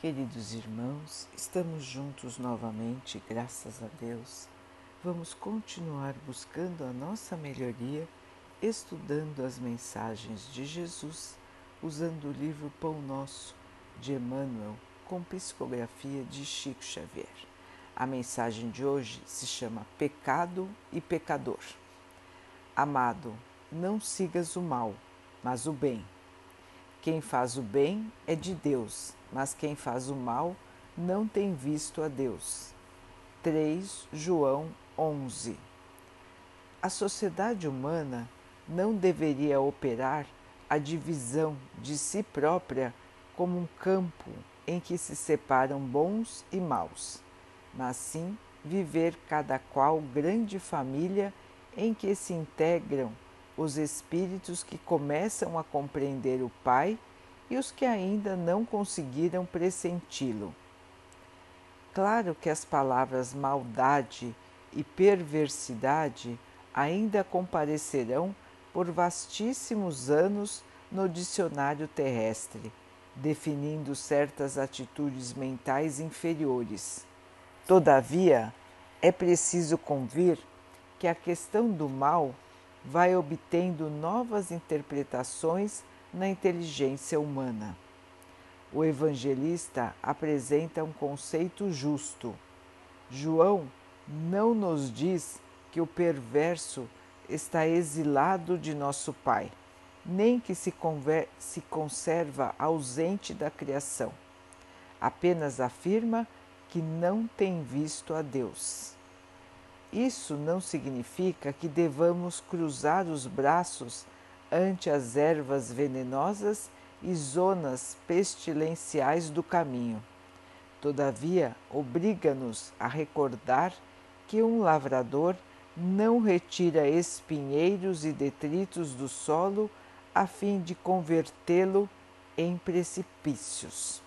Queridos irmãos, estamos juntos novamente, graças a Deus. Vamos continuar buscando a nossa melhoria, estudando as mensagens de Jesus, usando o livro Pão Nosso de Emmanuel, com psicografia de Chico Xavier. A mensagem de hoje se chama Pecado e Pecador. Amado, não sigas o mal, mas o bem. Quem faz o bem é de Deus mas quem faz o mal não tem visto a Deus. 3 João 11 A sociedade humana não deveria operar a divisão de si própria como um campo em que se separam bons e maus, mas sim viver cada qual grande família em que se integram os espíritos que começam a compreender o Pai e os que ainda não conseguiram pressenti-lo. Claro que as palavras maldade e perversidade ainda comparecerão por vastíssimos anos no dicionário terrestre, definindo certas atitudes mentais inferiores. Todavia, é preciso convir que a questão do mal vai obtendo novas interpretações na inteligência humana. O evangelista apresenta um conceito justo. João não nos diz que o perverso está exilado de nosso Pai, nem que se, se conserva ausente da criação. Apenas afirma que não tem visto a Deus. Isso não significa que devamos cruzar os braços ante as ervas venenosas e zonas pestilenciais do caminho. Todavia, obriga-nos a recordar que um lavrador não retira espinheiros e detritos do solo a fim de convertê-lo em precipícios.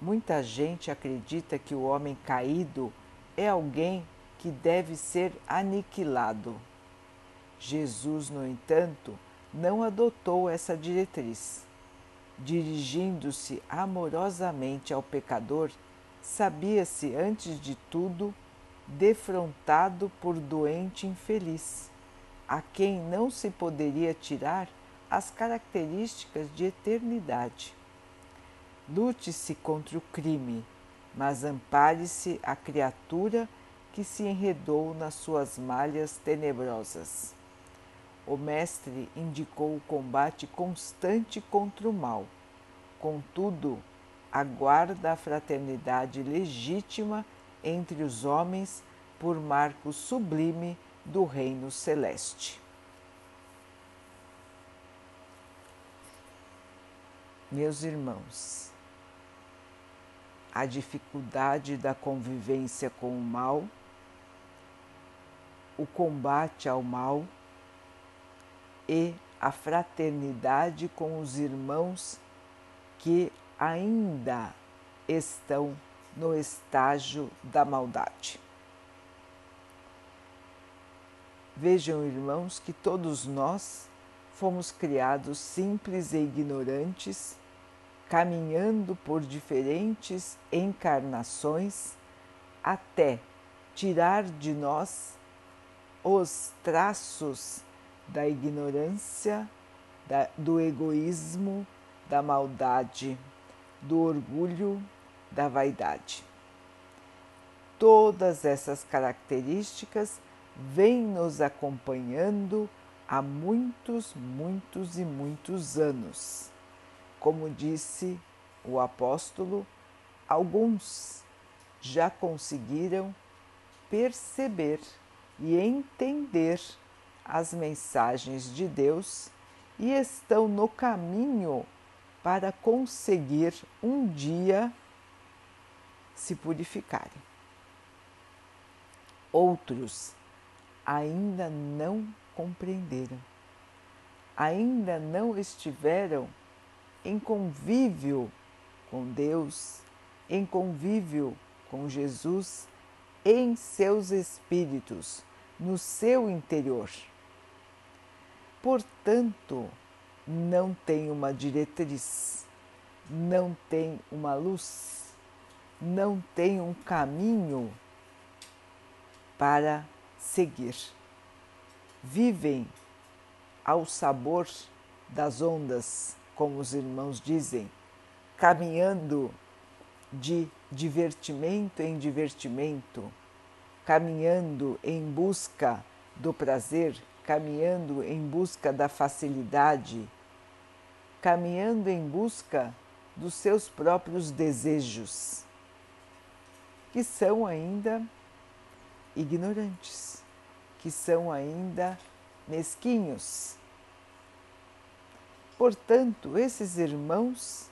Muita gente acredita que o homem caído é alguém que deve ser aniquilado. Jesus, no entanto, não adotou essa diretriz. Dirigindo-se amorosamente ao pecador, sabia-se, antes de tudo, defrontado por doente infeliz, a quem não se poderia tirar as características de eternidade. Lute-se contra o crime, mas ampare-se a criatura que se enredou nas suas malhas tenebrosas o Mestre indicou o combate constante contra o mal. Contudo, aguarda a fraternidade legítima entre os homens por marco sublime do Reino Celeste. Meus irmãos, a dificuldade da convivência com o mal, o combate ao mal, e a fraternidade com os irmãos que ainda estão no estágio da maldade. Vejam, irmãos, que todos nós fomos criados simples e ignorantes, caminhando por diferentes encarnações até tirar de nós os traços da ignorância, da, do egoísmo, da maldade, do orgulho, da vaidade. Todas essas características vêm nos acompanhando há muitos, muitos e muitos anos. Como disse o apóstolo, alguns já conseguiram perceber e entender as mensagens de Deus e estão no caminho para conseguir um dia se purificarem. Outros ainda não compreenderam, ainda não estiveram em convívio com Deus, em convívio com Jesus, em seus espíritos, no seu interior portanto, não tem uma diretriz. não tem uma luz, não tem um caminho para seguir. Vivem ao sabor das ondas, como os irmãos dizem, caminhando de divertimento em divertimento, caminhando em busca do prazer, caminhando em busca da facilidade, caminhando em busca dos seus próprios desejos, que são ainda ignorantes, que são ainda mesquinhos. Portanto, esses irmãos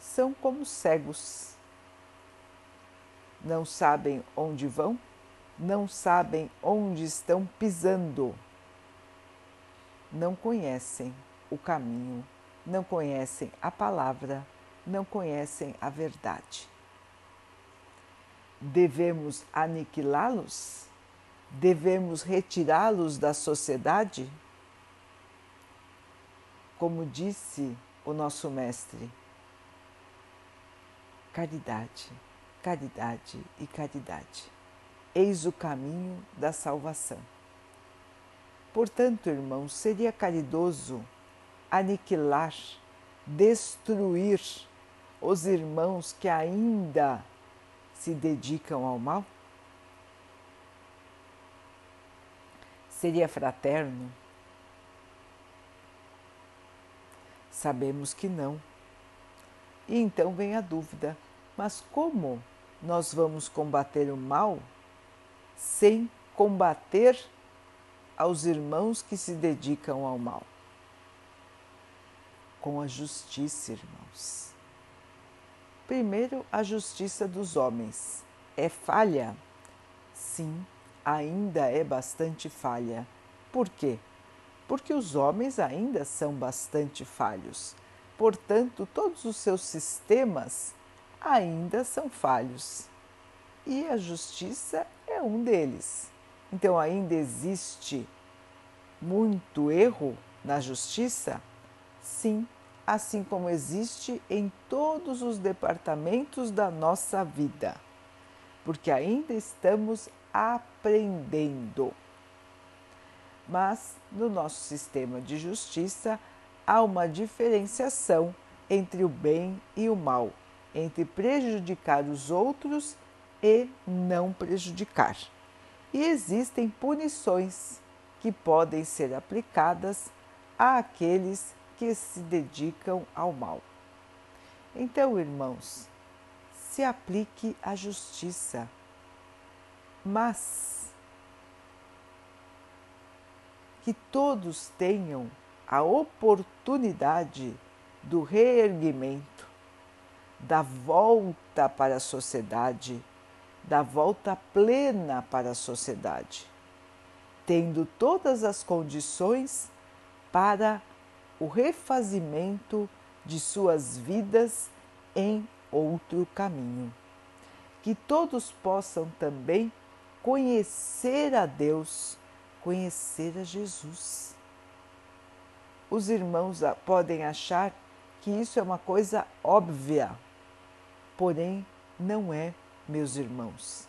são como cegos. Não sabem onde vão, não sabem onde estão pisando, não conhecem o caminho, não conhecem a palavra, não conhecem a verdade. Devemos aniquilá-los? Devemos retirá-los da sociedade? Como disse o nosso Mestre, caridade, caridade e caridade. Eis o caminho da salvação. Portanto, irmãos, seria caridoso aniquilar, destruir os irmãos que ainda se dedicam ao mal? Seria fraterno? Sabemos que não. E então vem a dúvida: mas como nós vamos combater o mal sem combater aos irmãos que se dedicam ao mal? Com a justiça, irmãos. Primeiro, a justiça dos homens. É falha? Sim, ainda é bastante falha. Por quê? Porque os homens ainda são bastante falhos. Portanto, todos os seus sistemas ainda são falhos. E a justiça é um deles. Então, ainda existe muito erro na justiça? Sim, assim como existe em todos os departamentos da nossa vida, porque ainda estamos aprendendo. Mas no nosso sistema de justiça há uma diferenciação entre o bem e o mal, entre prejudicar os outros e não prejudicar. E existem punições que podem ser aplicadas àqueles que se dedicam ao mal. Então, irmãos, se aplique a justiça, mas que todos tenham a oportunidade do reerguimento, da volta para a sociedade, da volta plena para a sociedade, tendo todas as condições para o refazimento de suas vidas em outro caminho. Que todos possam também conhecer a Deus, conhecer a Jesus. Os irmãos podem achar que isso é uma coisa óbvia, porém não é, meus irmãos.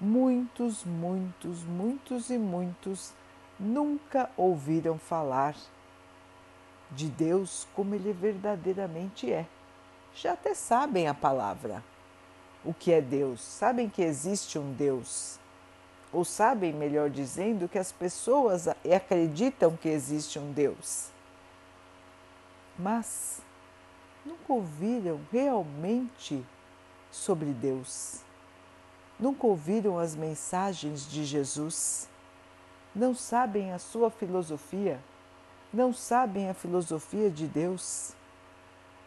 Muitos, muitos, muitos e muitos nunca ouviram falar de Deus como ele verdadeiramente é. Já até sabem a palavra, o que é Deus, sabem que existe um Deus, ou sabem, melhor dizendo, que as pessoas acreditam que existe um Deus. Mas nunca ouviram realmente sobre Deus, nunca ouviram as mensagens de Jesus, não sabem a sua filosofia? Não sabem a filosofia de Deus,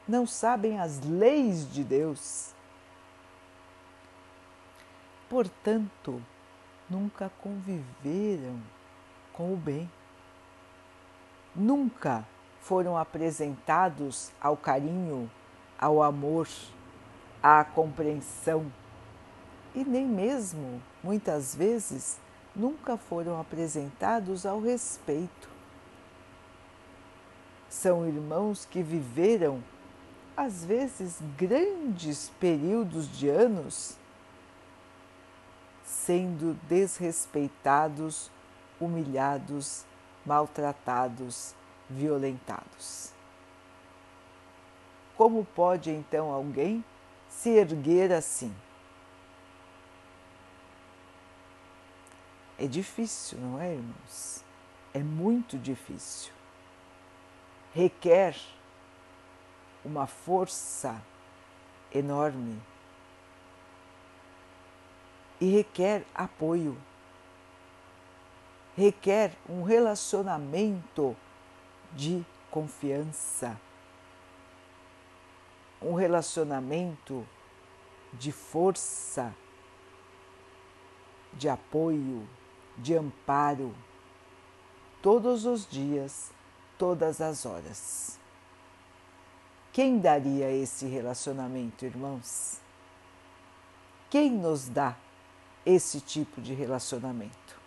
não sabem as leis de Deus. Portanto, nunca conviveram com o bem, nunca foram apresentados ao carinho, ao amor, à compreensão e nem mesmo, muitas vezes, nunca foram apresentados ao respeito São irmãos que viveram, às vezes, grandes períodos de anos sendo desrespeitados, humilhados, maltratados, violentados. Como pode então alguém se erguer assim? É difícil, não é, irmãos? É muito difícil. Requer uma força enorme e requer apoio, requer um relacionamento de confiança, um relacionamento de força, de apoio, de amparo, todos os dias, todas as horas. Quem daria esse relacionamento, irmãos? Quem nos dá esse tipo de relacionamento,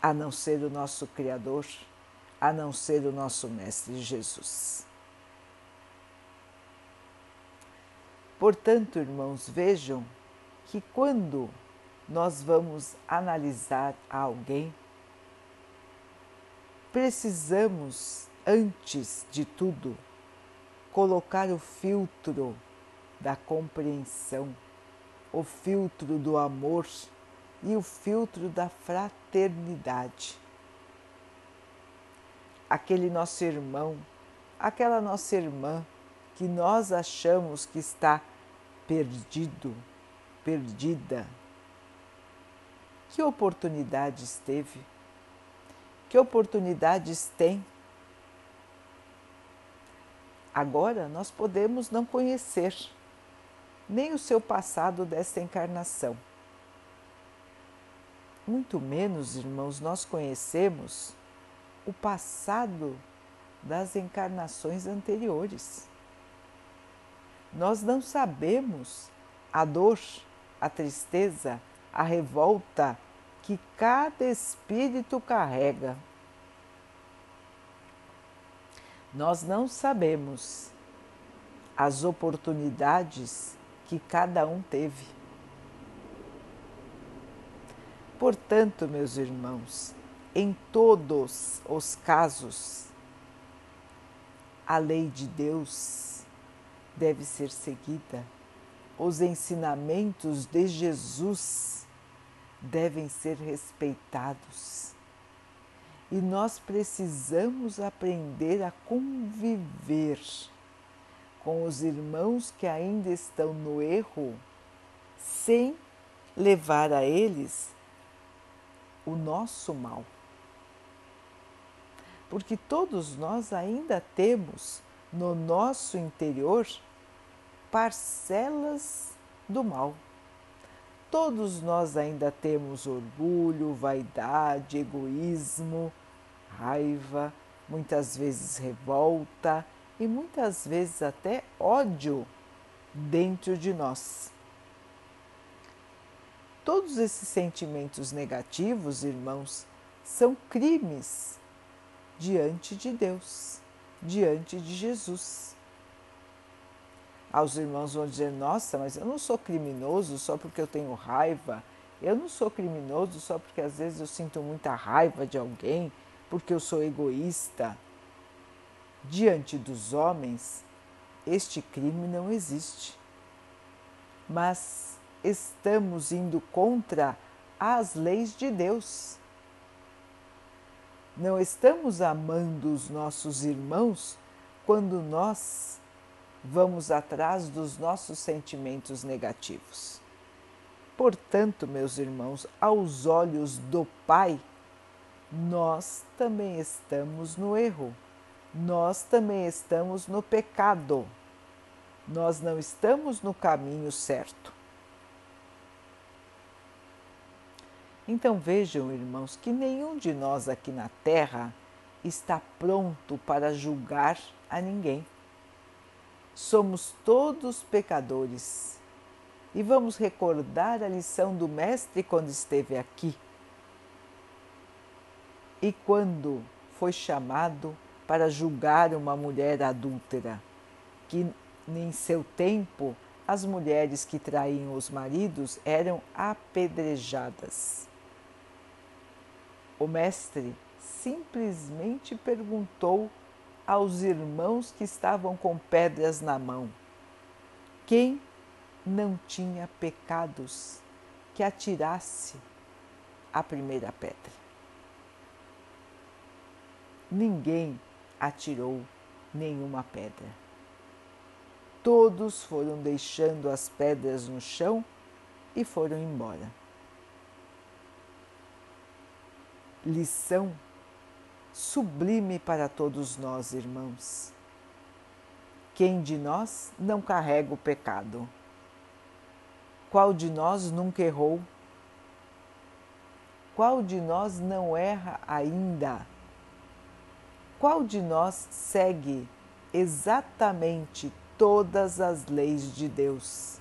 a não ser o nosso Criador, a não ser o nosso Mestre Jesus. Portanto, irmãos, vejam que quando nós vamos analisar alguém, precisamos, antes de tudo, colocar o filtro da compreensão o filtro do amor e o filtro da fraternidade. Aquele nosso irmão, aquela nossa irmã que nós achamos que está perdido, perdida. Que oportunidades teve? Que oportunidades tem? Agora nós podemos não conhecer nem o seu passado desta encarnação. Muito menos, irmãos, nós conhecemos o passado das encarnações anteriores. Nós não sabemos a dor, a tristeza, a revolta que cada espírito carrega. Nós não sabemos as oportunidades que cada um teve. Portanto, meus irmãos, em todos os casos, a lei de Deus deve ser seguida, os ensinamentos de Jesus devem ser respeitados. E nós precisamos aprender a conviver com os irmãos que ainda estão no erro, sem levar a eles o nosso mal. Porque todos nós ainda temos no nosso interior parcelas do mal. Todos nós ainda temos orgulho, vaidade, egoísmo, raiva, muitas vezes revolta e muitas vezes até ódio dentro de nós. Todos esses sentimentos negativos, irmãos, são crimes diante de Deus, diante de Jesus. Aos irmãos vão dizer: Nossa, mas eu não sou criminoso só porque eu tenho raiva. Eu não sou criminoso só porque às vezes eu sinto muita raiva de alguém, porque eu sou egoísta. Diante dos homens, este crime não existe. Mas estamos indo contra as leis de Deus. Não estamos amando os nossos irmãos quando nós vamos atrás dos nossos sentimentos negativos. Portanto, meus irmãos, aos olhos do Pai, nós também estamos no erro nós também estamos no pecado. Nós não estamos no caminho certo. Então vejam, irmãos, que nenhum de nós aqui na Terra está pronto para julgar a ninguém. Somos todos pecadores. E vamos recordar a lição do Mestre quando esteve aqui. E quando foi chamado para julgar uma mulher adúltera, que em seu tempo as mulheres que traíam os maridos eram apedrejadas. O mestre simplesmente perguntou aos irmãos que estavam com pedras na mão: quem não tinha pecados que atirasse a primeira pedra? Ninguém atirou nenhuma pedra. Todos foram deixando as pedras no chão e foram embora. Lição sublime para todos nós, irmãos. Quem de nós não carrega o pecado? Qual de nós nunca errou? Qual de nós não erra ainda? Qual de nós segue exatamente todas as leis de Deus?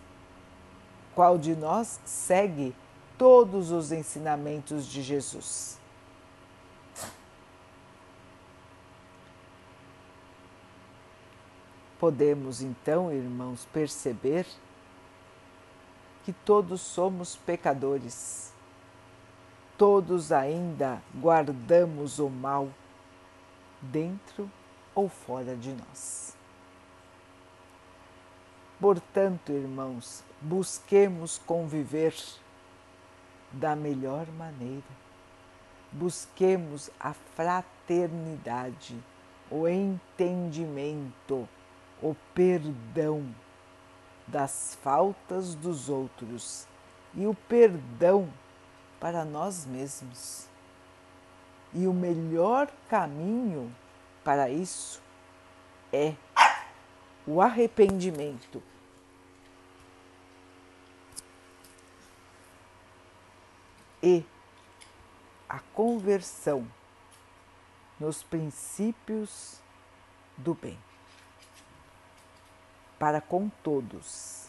Qual de nós segue todos os ensinamentos de Jesus? Podemos então, irmãos, perceber que todos somos pecadores, todos ainda guardamos o mal dentro ou fora de nós. Portanto, irmãos, busquemos conviver da melhor maneira. Busquemos a fraternidade, o entendimento, o perdão das faltas dos outros e o perdão para nós mesmos. E o melhor caminho para isso é o arrependimento. E a conversão nos princípios do bem para com todos,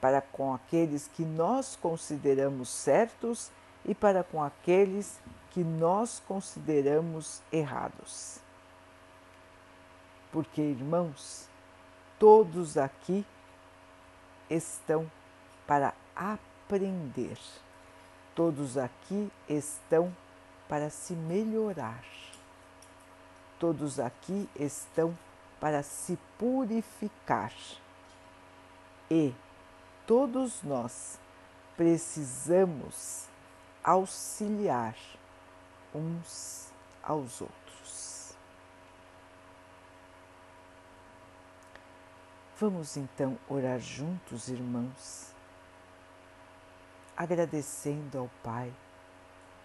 para com aqueles que nós consideramos certos e para com aqueles que nós consideramos errados. Porque, irmãos, todos aqui estão para aprender, todos aqui estão para se melhorar, todos aqui estão para se purificar. E todos nós precisamos auxiliar uns aos outros. Vamos então orar juntos, irmãos, agradecendo ao Pai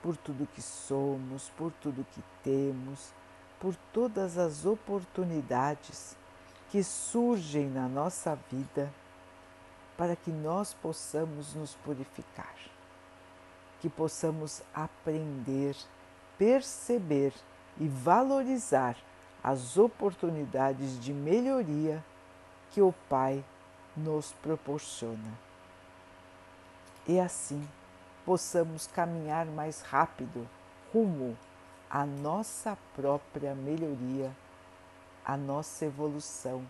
por tudo que somos, por tudo que temos, por todas as oportunidades que surgem na nossa vida para que nós possamos nos purificar que possamos aprender, perceber e valorizar as oportunidades de melhoria que o Pai nos proporciona. E assim possamos caminhar mais rápido rumo à nossa própria melhoria, à nossa evolução,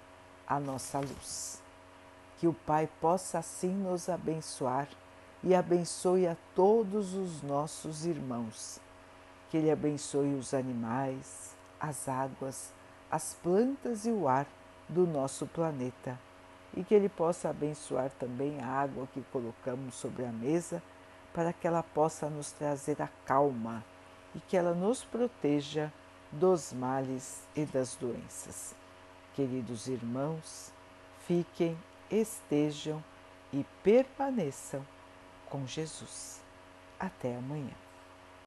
à nossa luz. Que o Pai possa assim nos abençoar e abençoe a todos os nossos irmãos. Que Ele abençoe os animais, as águas, as plantas e o ar do nosso planeta. E que Ele possa abençoar também a água que colocamos sobre a mesa, para que ela possa nos trazer a calma e que ela nos proteja dos males e das doenças. Queridos irmãos, fiquem, estejam e permaneçam com Jesus. Até amanhã.